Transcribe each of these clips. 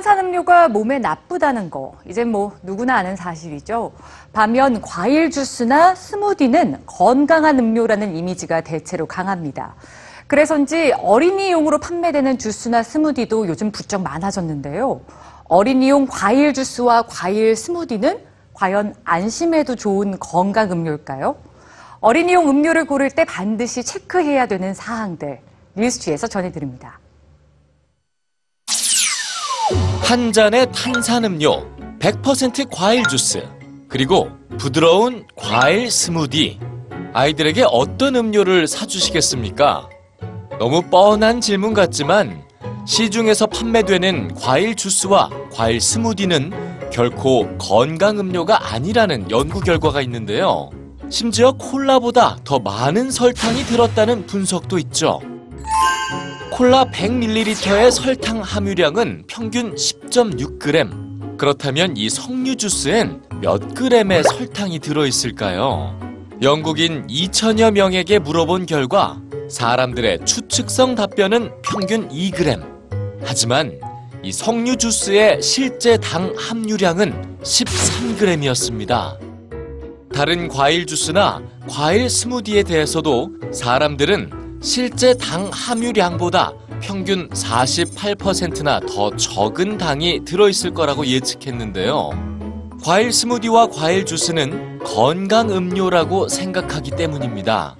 탄산음료가 몸에 나쁘다는 거, 이제 뭐 누구나 아는 사실이죠. 반면 과일 주스나 스무디는 건강한 음료라는 이미지가 대체로 강합니다. 그래서인지 어린이용으로 판매되는 주스나 스무디도 요즘 부쩍 많아졌는데요. 어린이용 과일 주스와 과일 스무디는 과연 안심해도 좋은 건강 음료일까요? 어린이용 음료를 고를 때 반드시 체크해야 되는 사항들 뉴스지에서 전해드립니다. 한 잔의 탄산음료, 100% 과일 주스, 그리고 부드러운 과일 스무디. 아이들에게 어떤 음료를 사주시겠습니까? 너무 뻔한 질문 같지만 시중에서 판매되는 과일 주스와 과일 스무디는 결코 건강 음료가 아니라는 연구 결과가 있는데요. 심지어 콜라보다 더 많은 설탕이 들었다는 분석도 있죠. 콜라 100ml의 설탕 함유량은 평균 10.6g. 그렇다면 이 석류 주스엔 몇 그램의 설탕이 들어있을까요? 영국인 2천여 명에게 물어본 결과 사람들의 추측성 답변은 평균 2g. 하지만 이 석류 주스의 실제 당 함유량은 13g이었습니다. 다른 과일 주스나 과일 스무디에 대해서도 사람들은 실제 당 함유량보다 평균 48%나 더 적은 당이 들어있을 거라고 예측했는데요. 과일 스무디와 과일 주스는 건강 음료라고 생각하기 때문입니다.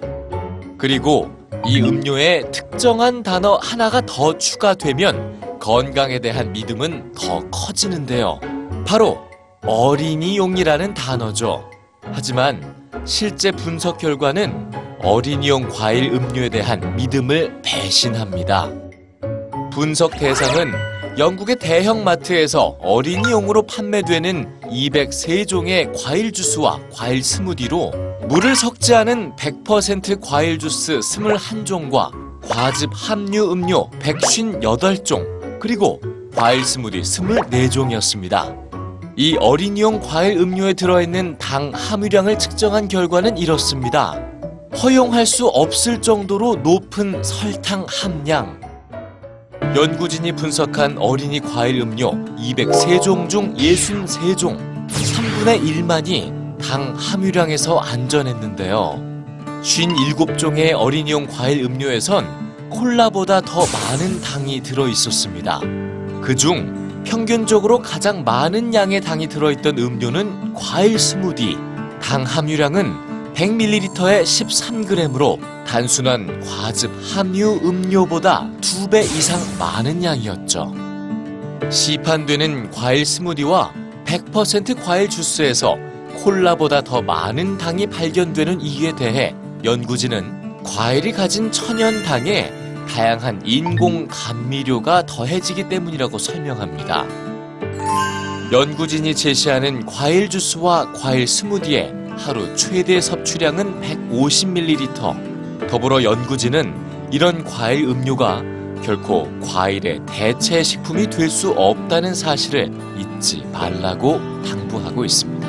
그리고 이 음료에 특정한 단어 하나가 더 추가되면 건강에 대한 믿음은 더 커지는데요. 바로 어린이용이라는 단어죠. 하지만 실제 분석 결과는 어린이용 과일 음료에 대한 믿음을 배신합니다. 분석 대상은 영국의 대형 마트에서 어린이용으로 판매되는 203종의 과일 주스와 과일 스무디로 물을 섞지 않은 100% 과일 주스 21종과 과즙 함유 음료 158종, 그리고 과일 스무디 24종이었습니다. 이 어린이용 과일 음료에 들어있는 당 함유량을 측정한 결과는 이렇습니다. 허용할 수 없을 정도로 높은 설탕 함량. 연구진이 분석한 어린이 과일 음료 203종 중 63종, 3분의 1만이 당 함유량에서 안전했는데요. 57종의 어린이용 과일 음료에선 콜라보다 더 많은 당이 들어 있었습니다. 그중 평균적으로 가장 많은 양의 당이 들어있던 음료는 과일 스무디. 당 함유량은 100ml에 13g으로 단순한 과즙 함유 음료보다 2배 이상 많은 양이었죠. 시판되는 과일 스무디와 100% 과일 주스에서 콜라보다 더 많은 당이 발견되는 이유에 대해 연구진은 과일이 가진 천연당에 다양한 인공 감미료가 더해지기 때문이라고 설명합니다. 연구진이 제시하는 과일 주스와 과일 스무디의 하루 최대 섭취량은 150ml. 더불어 연구진은 이런 과일 음료가 결코 과일의 대체 식품이 될 수 없다는 사실을 잊지 말라고 당부하고 있습니다.